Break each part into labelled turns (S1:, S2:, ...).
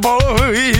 S1: boy.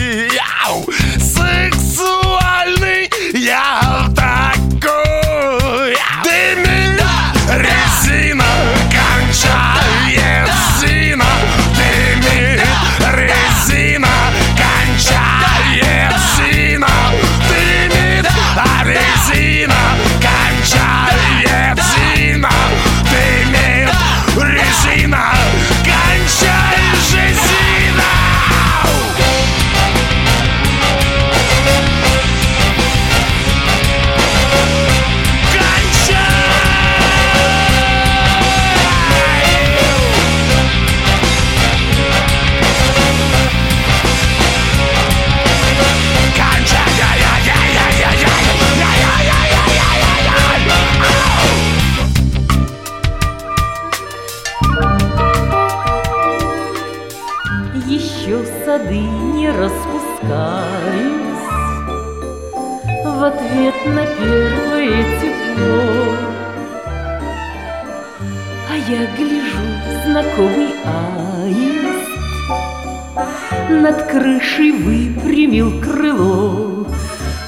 S1: над крышей выпрямил крыло.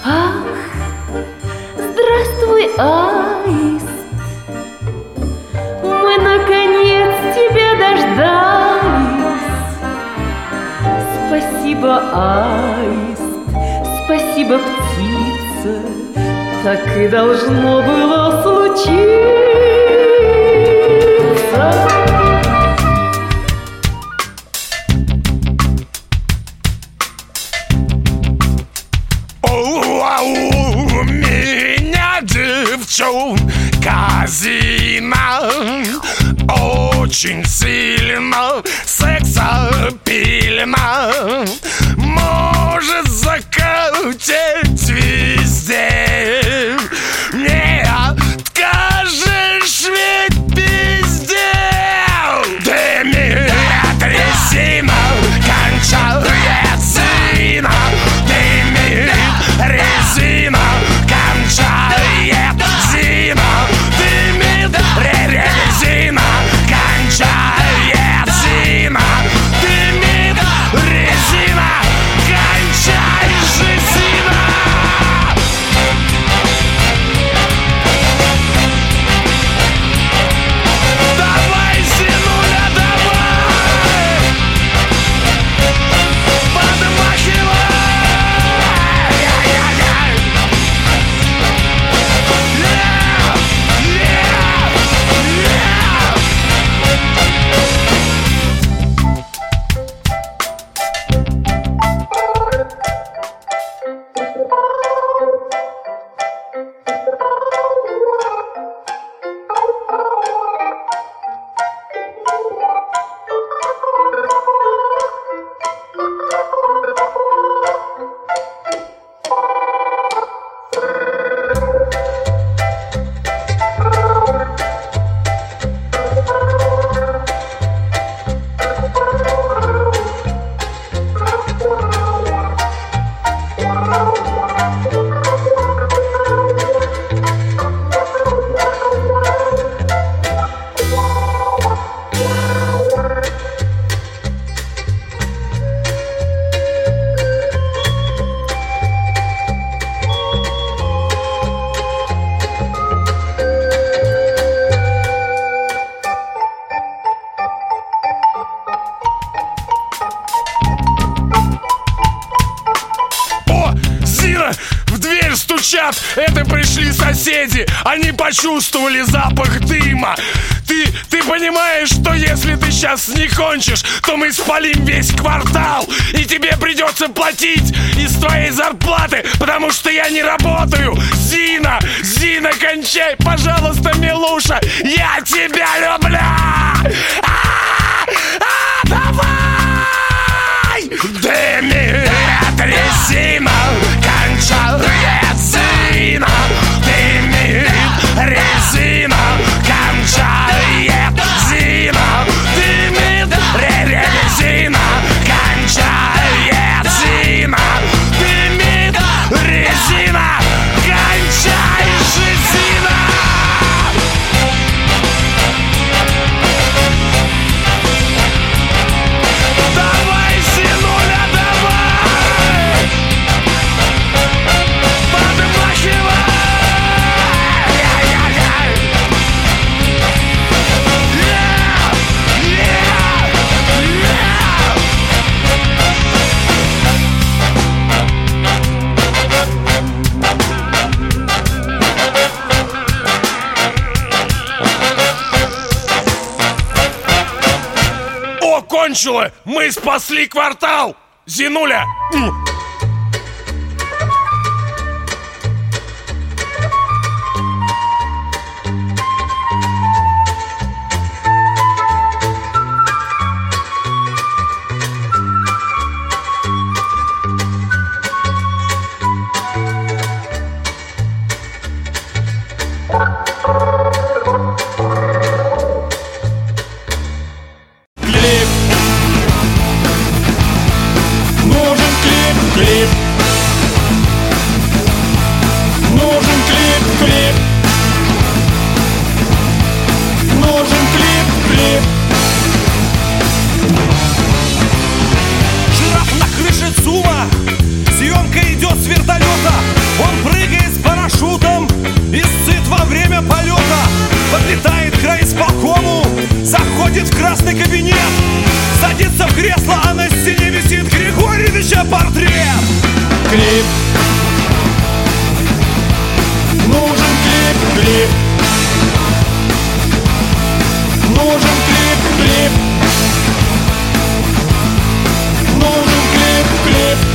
S1: Ах, здравствуй, аист! Мы, наконец, тебя дождались. Спасибо, аист, спасибо, птица. Так и должно было случиться. почувствовали запах дыма. Ты, ты понимаешь, что если ты сейчас не кончишь, то мы спалим весь квартал, и тебе придется платить из твоей зарплаты, потому что я не работаю. Зина, Зина, кончай, пожалуйста, Милуша, я тебя люблю! кончила! Мы спасли квартал! Зинуля!
S2: кресло, а на стене висит Григорьевича портрет.
S1: Клип. Нужен клип, клип. Нужен клип, клип. Нужен клип, клип.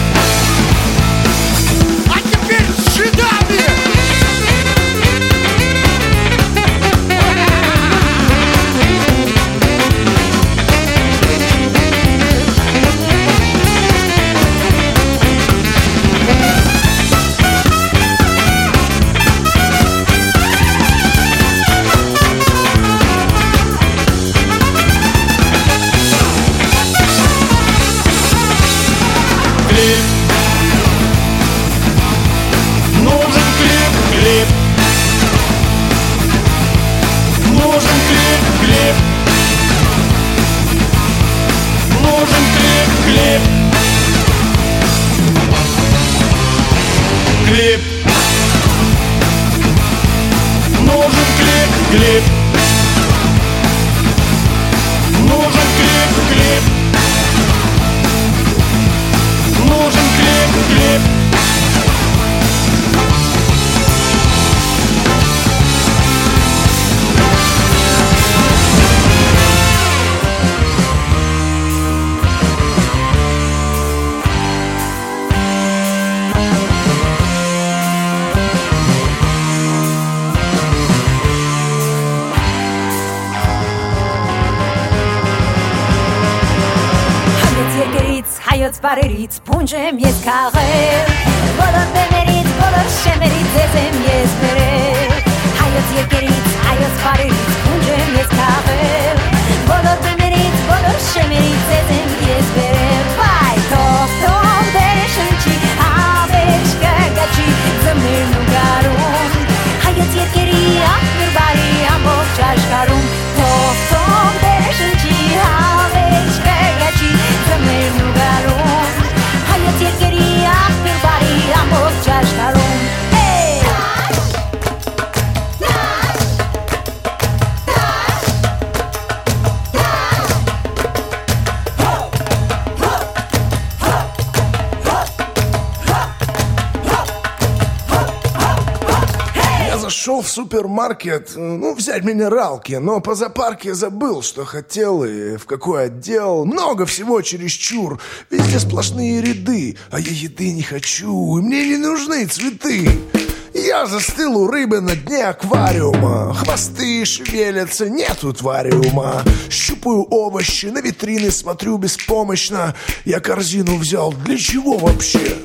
S3: Супермаркет, ну, взять минералки, но по запарке забыл, что хотел и в какой отдел. Много всего чересчур, везде сплошные ряды, а я еды не хочу, и мне не нужны цветы. Я застыл у рыбы на дне аквариума Хвосты шевелятся, нету твариума Щупаю овощи, на витрины смотрю беспомощно Я корзину взял, для чего вообще?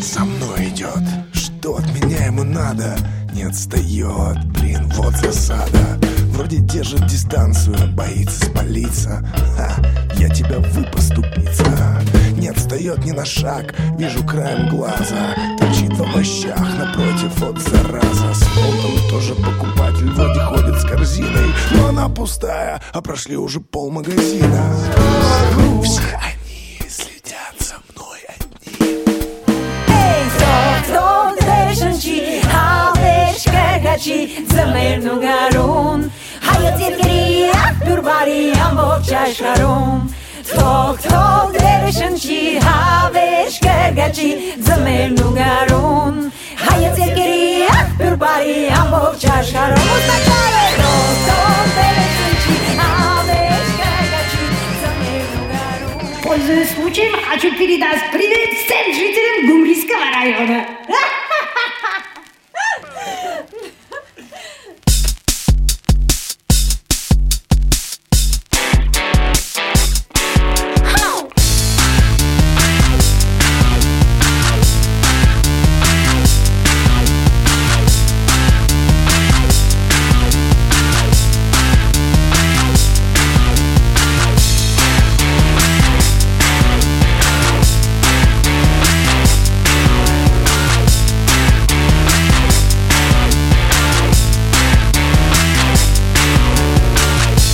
S3: За мной идет, что от меня ему надо? Не отстает, блин, вот засада. Вроде держит дистанцию, боится спалиться. Ха, я тебя выпоступиться Не отстает ни на шаг, вижу краем глаза. Торчит в овощах напротив. От зараза. С волтом тоже покупатель вроде ходит с корзиной Но она пустая, а прошли уже пол магазина. Все они следят за мной одни
S4: Эй, стоп, стоп, դերշնչի, հավերշ կրկաչի, ձմերն ու գարուն, հայոց երկրի աղբյուր բարի ամբողջ աշխարում։ Թող, թող դերշնչի, հավերշ կրկաչի, ձմերն ու գարուն, հայոց երկրի աղբյուր բարի ամբողջ աշխարում։ Ուստակարը, թող, թող դերշնչի, հավերշ կրկաչի, ձմերն ու գարուն։
S5: Пользуясь случаем, хочу передать привет всем жителям Гумрийского района.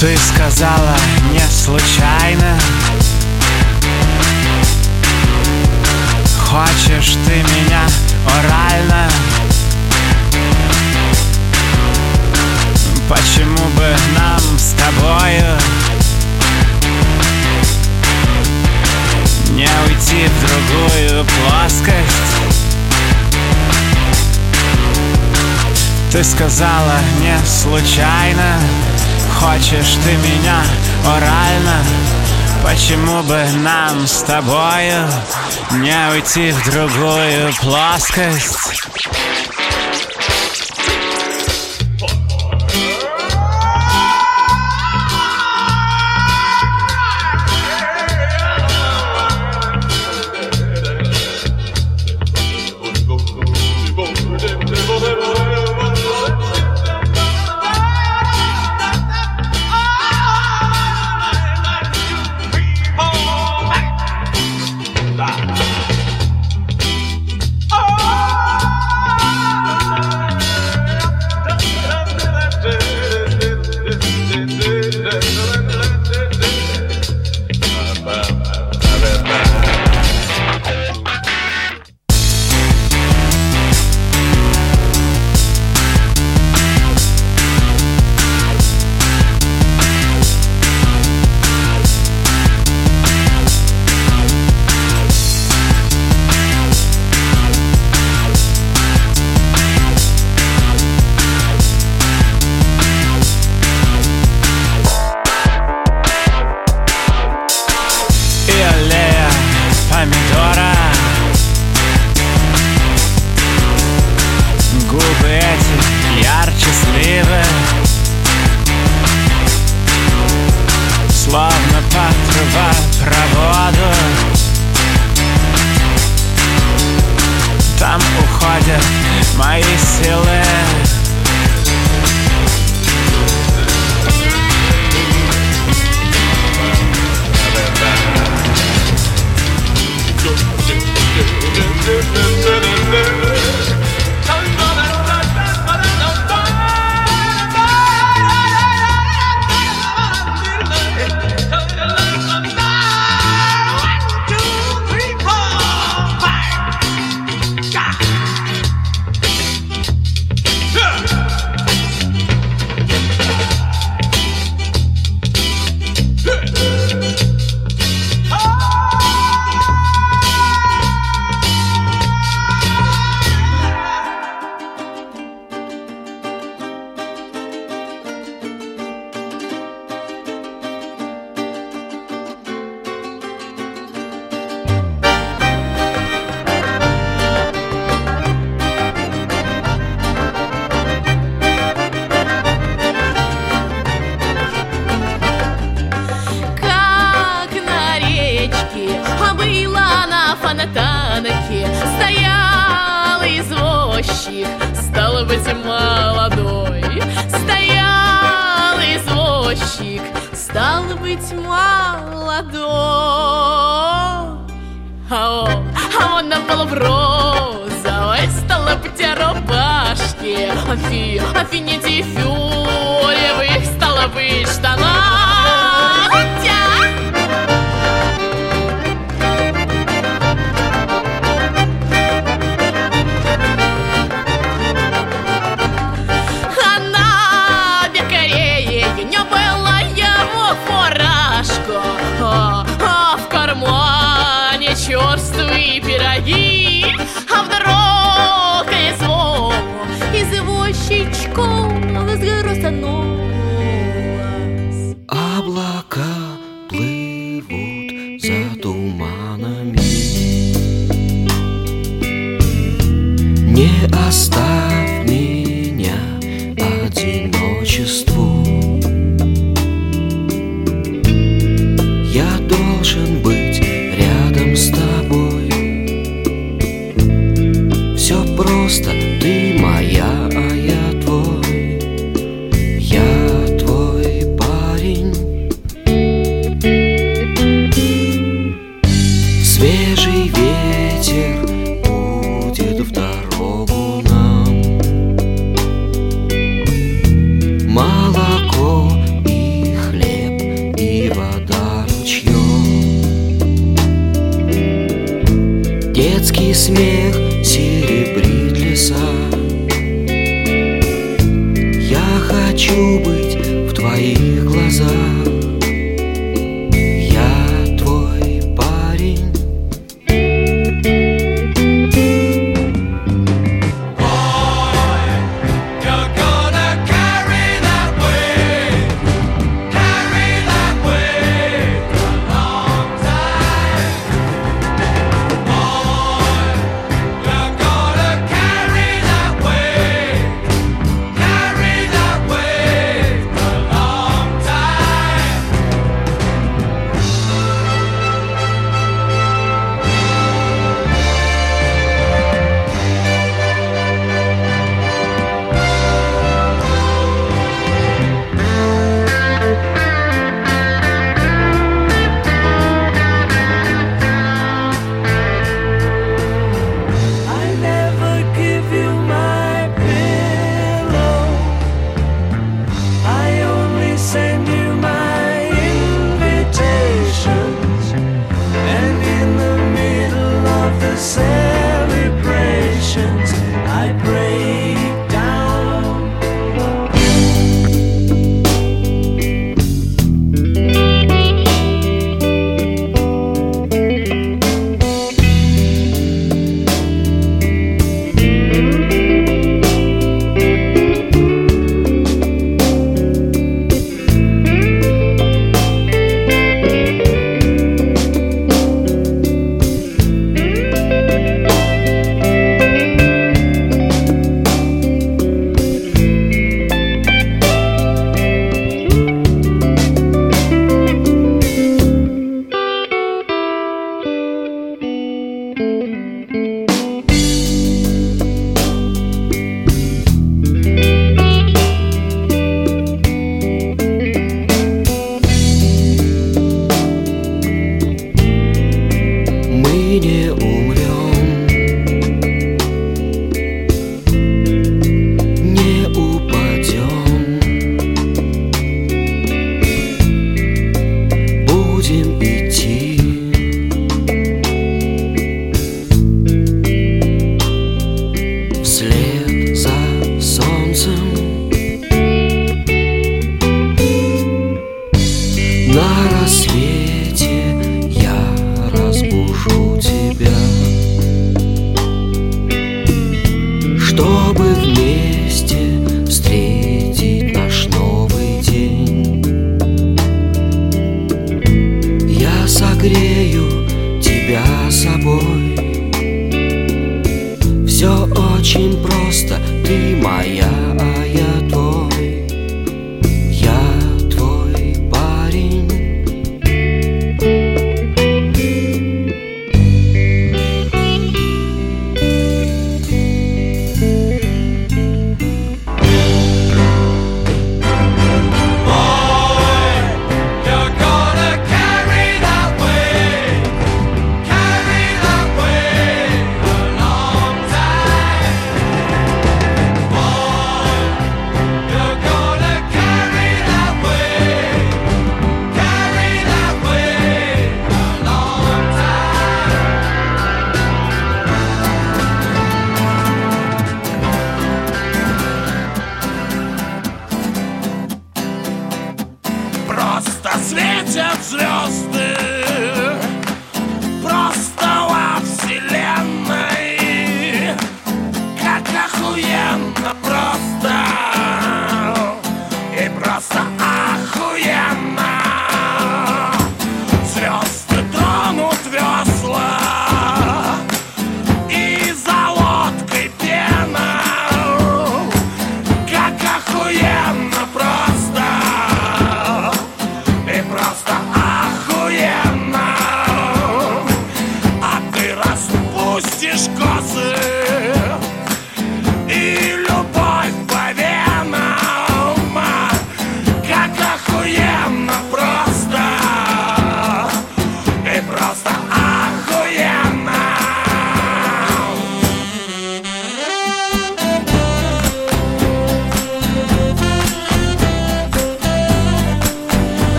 S6: Ты сказала не случайно. Хочешь ты меня орально? Почему бы нам с тобою Не уйти в другую плоскость? Ты сказала не случайно Хочешь ты меня орально? Почему бы нам с тобою Не уйти в другую плоскость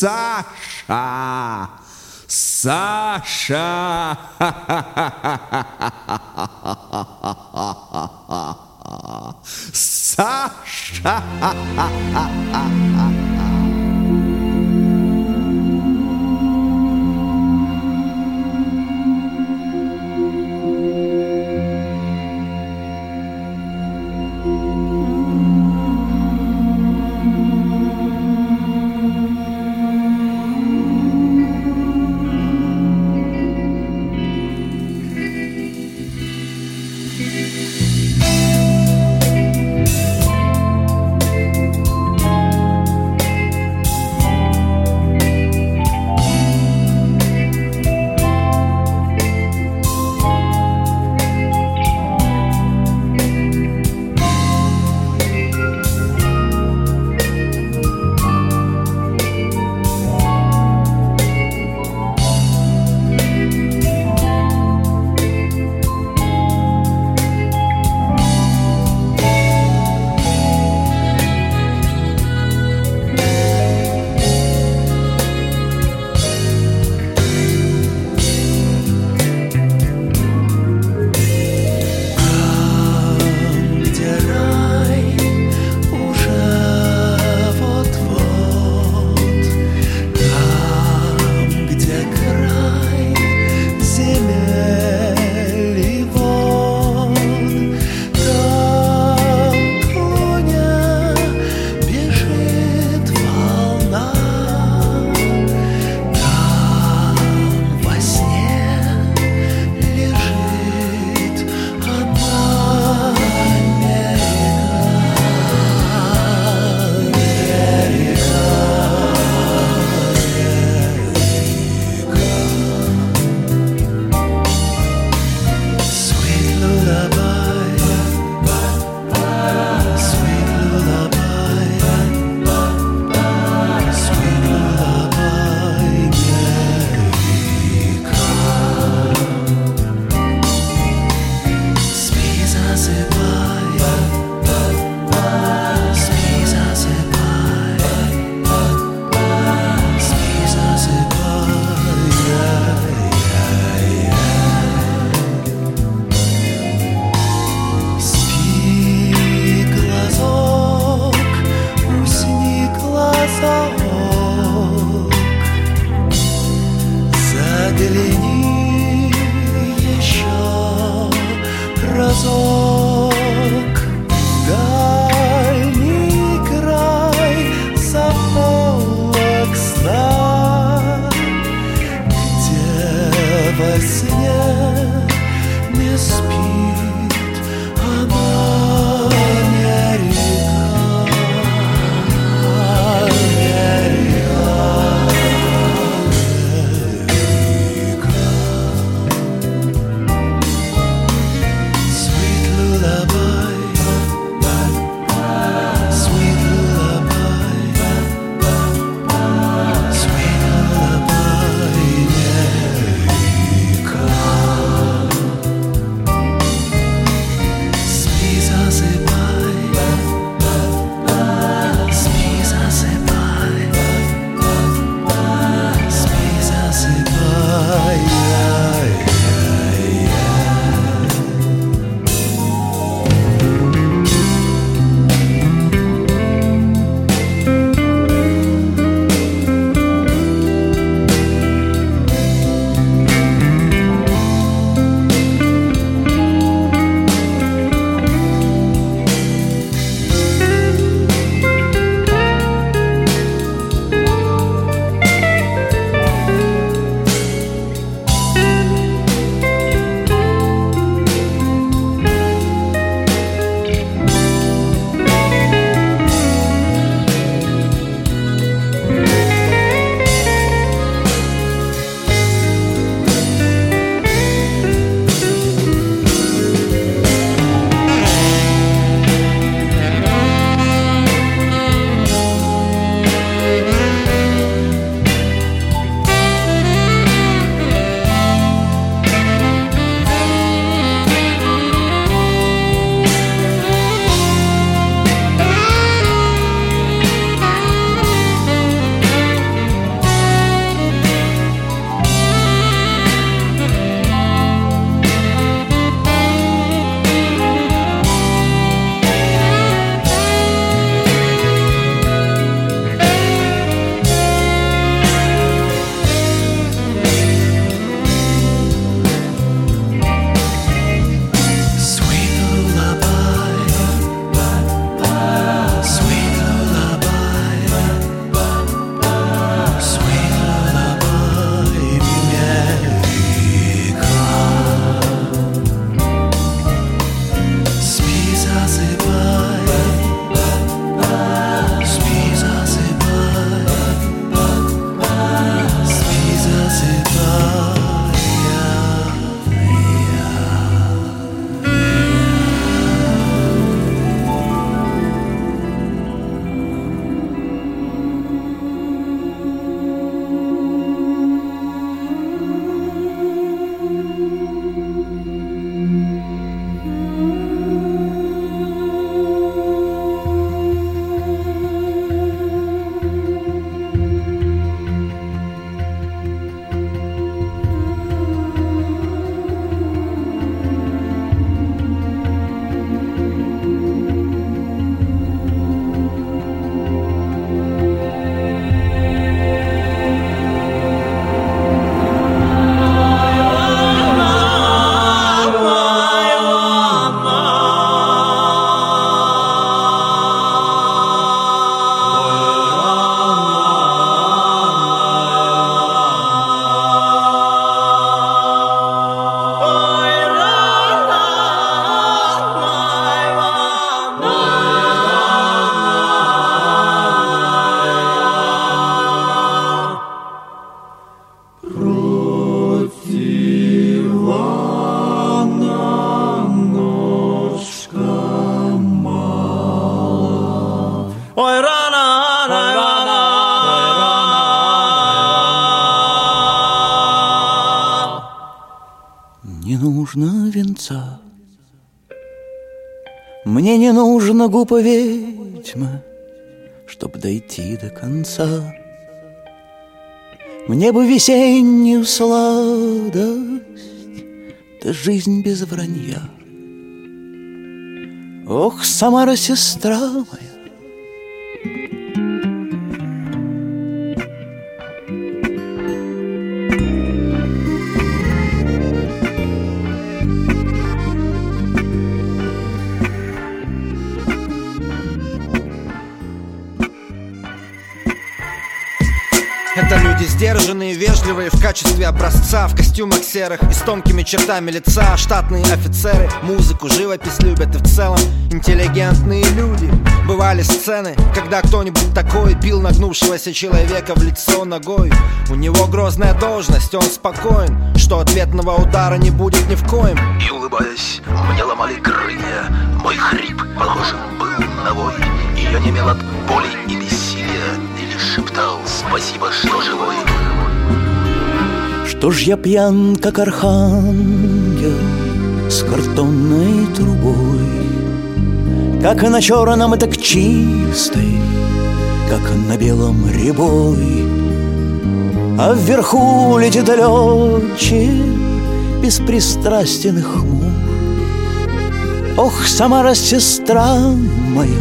S7: Саша! Саша! Саша!
S8: Губа ведьмы, Чтоб дойти до конца. Мне бы весеннюю сладость, Да жизнь без вранья. Ох, Самара, сестра моя,
S9: вежливые в качестве образца В костюмах серых и с тонкими чертами лица. Штатные офицеры музыку, живопись любят И в целом интеллигентные люди. Бывали сцены, когда кто-нибудь такой Бил нагнувшегося человека в лицо ногой. У него грозная должность, он спокоен Что ответного удара не будет ни в коем.
S10: И улыбаясь, мне ломали крылья. Мой хрип похожим был на вой И я не имел от боли и бессилия лишь шептал спасибо, что живой
S8: Что ж я пьян, как архангел С картонной трубой? Как на черном, так чистой Как на белом рябой. А вверху летит летчик Беспристрастен и хмур Ох, Самара, сестра моя!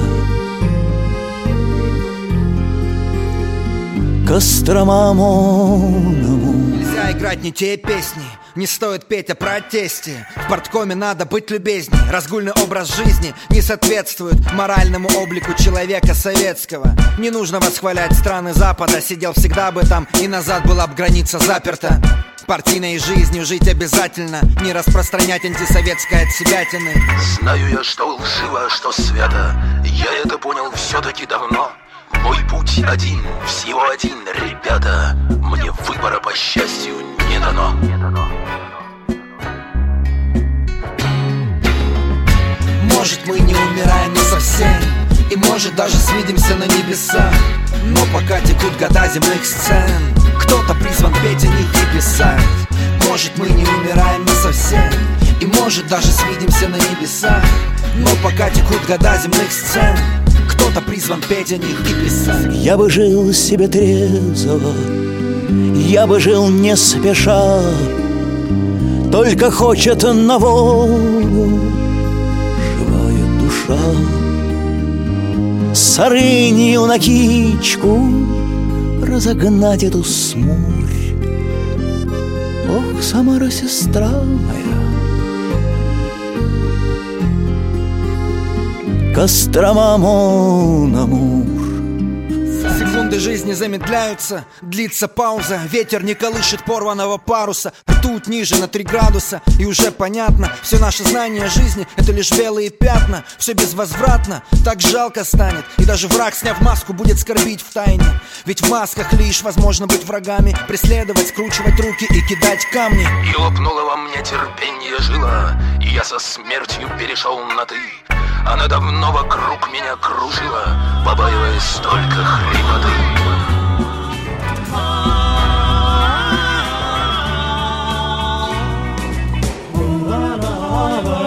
S8: Костромамоному
S9: Играть не те песни не стоит петь о протесте. В порткоме надо быть любезней Разгульный образ жизни не соответствует Моральному облику человека советского. Не нужно восхвалять страны Запада Сидел всегда бы там и назад была бы граница заперта. Партийной жизнью жить обязательно Не распространять антисоветское от себятины
S10: Знаю я, что лживо, что свято. Я это понял все-таки давно Мой путь один, всего один, ребята. Мне выбора, по счастью, не дано.
S9: Может мы не умираем не совсем И может даже свидимся на небесах. Но пока текут года земных сцен Кто-то призван петь о них и писать. Может мы не умираем не совсем И может даже свидимся на небесах. Но пока текут года земных сцен Кто-то призван петь о них и писать.
S8: Я бы жил себе трезво Я бы жил не спеша Только хочет на волю Живая душа. С рынью на кичку Разогнать эту смурь. Ох, Самара, сестра моя Кострома мон амур.
S9: Секунды жизни замедляются, длится пауза. Ветер не колышет порванного паруса Ртуть ниже на три градуса. И уже понятно, все наше знание жизни Это лишь белые пятна, все безвозвратно Так жалко станет, и даже враг, сняв маску Будет скорбить в тайне. Ведь в масках лишь возможно быть врагами. Преследовать, скручивать руки и кидать камни.
S10: И лопнуло во мне терпение жила И я со смертью перешел на ты Она давно вокруг меня кружила Побаиваясь только хрипоты.
S11: Ой,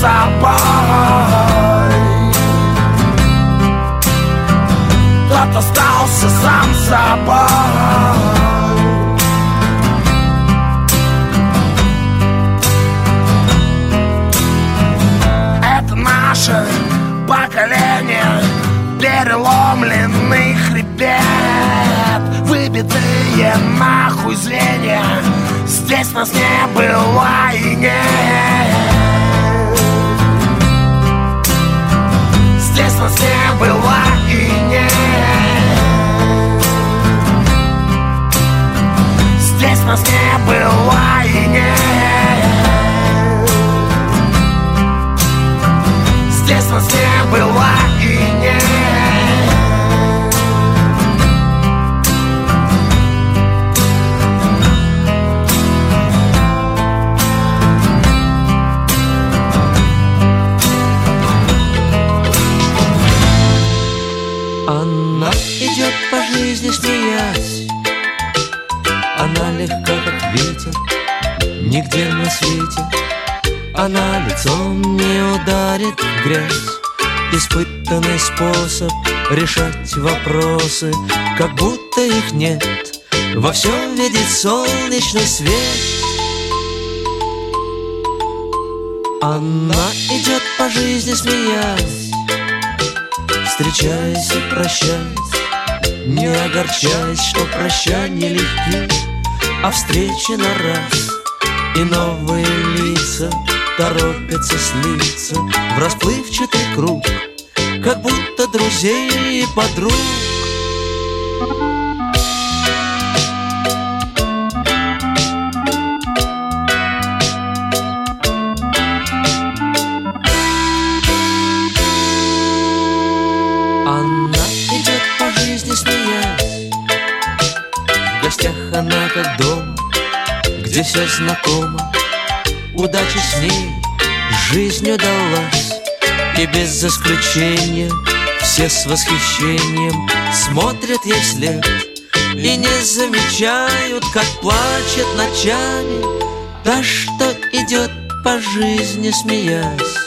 S1: собой Тот остался сам собой. Это наше поколение Переломленный хребет. Выбитые нахуй звенья Здесь нас не было и нет Здесь нас не было и нет. Здесь нас не было и нет. Здесь нас не было
S12: жизни, смеясь. Она легка, как ветер Нигде на свете. Она лицом не ударит в грязь. Испытанный способ решать вопросы Как будто их нет. Во всем видит солнечный свет. Она идет по жизни, смеясь Встречаясь и прощаясь Не огорчаясь, что прощания легки А встречи на раз. И новые лица Торопятся слиться В расплывчатый круг Как будто друзей и подруг. Она Где все знакомо Удача с ней жизнью далась И без исключения Все с восхищением Смотрят ей вслед. И не замечают, как плачет ночами Та, что идет по жизни, смеясь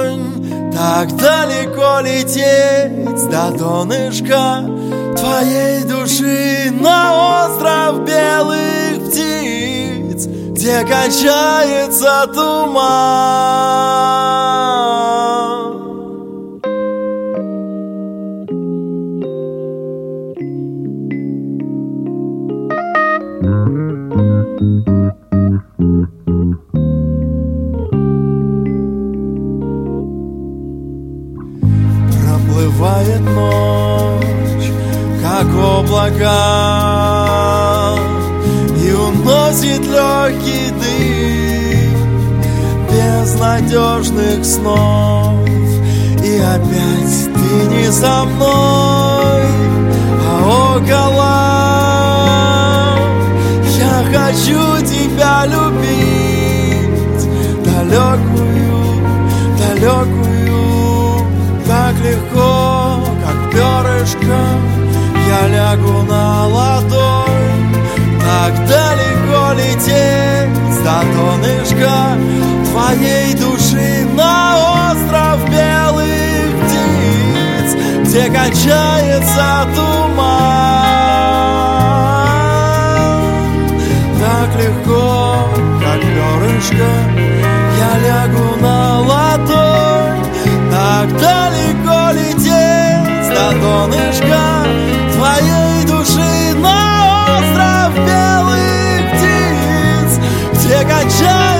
S13: ладонь Так далеко лететь до донышка Твоей души на остров белых птиц Где кончается туман как облака И уносит легкий дым Без безнадежных снов. И опять ты не со мной, а около. Я хочу тебя любить Далекую, далекую Так легко, как перышко лягу на ладонь. Так далеко лететь до донышка Твоей души на остров белых птиц Где кончается туман. Так легко, как перышко Я лягу на ладонь. Так далеко лететь до донышка птиц Где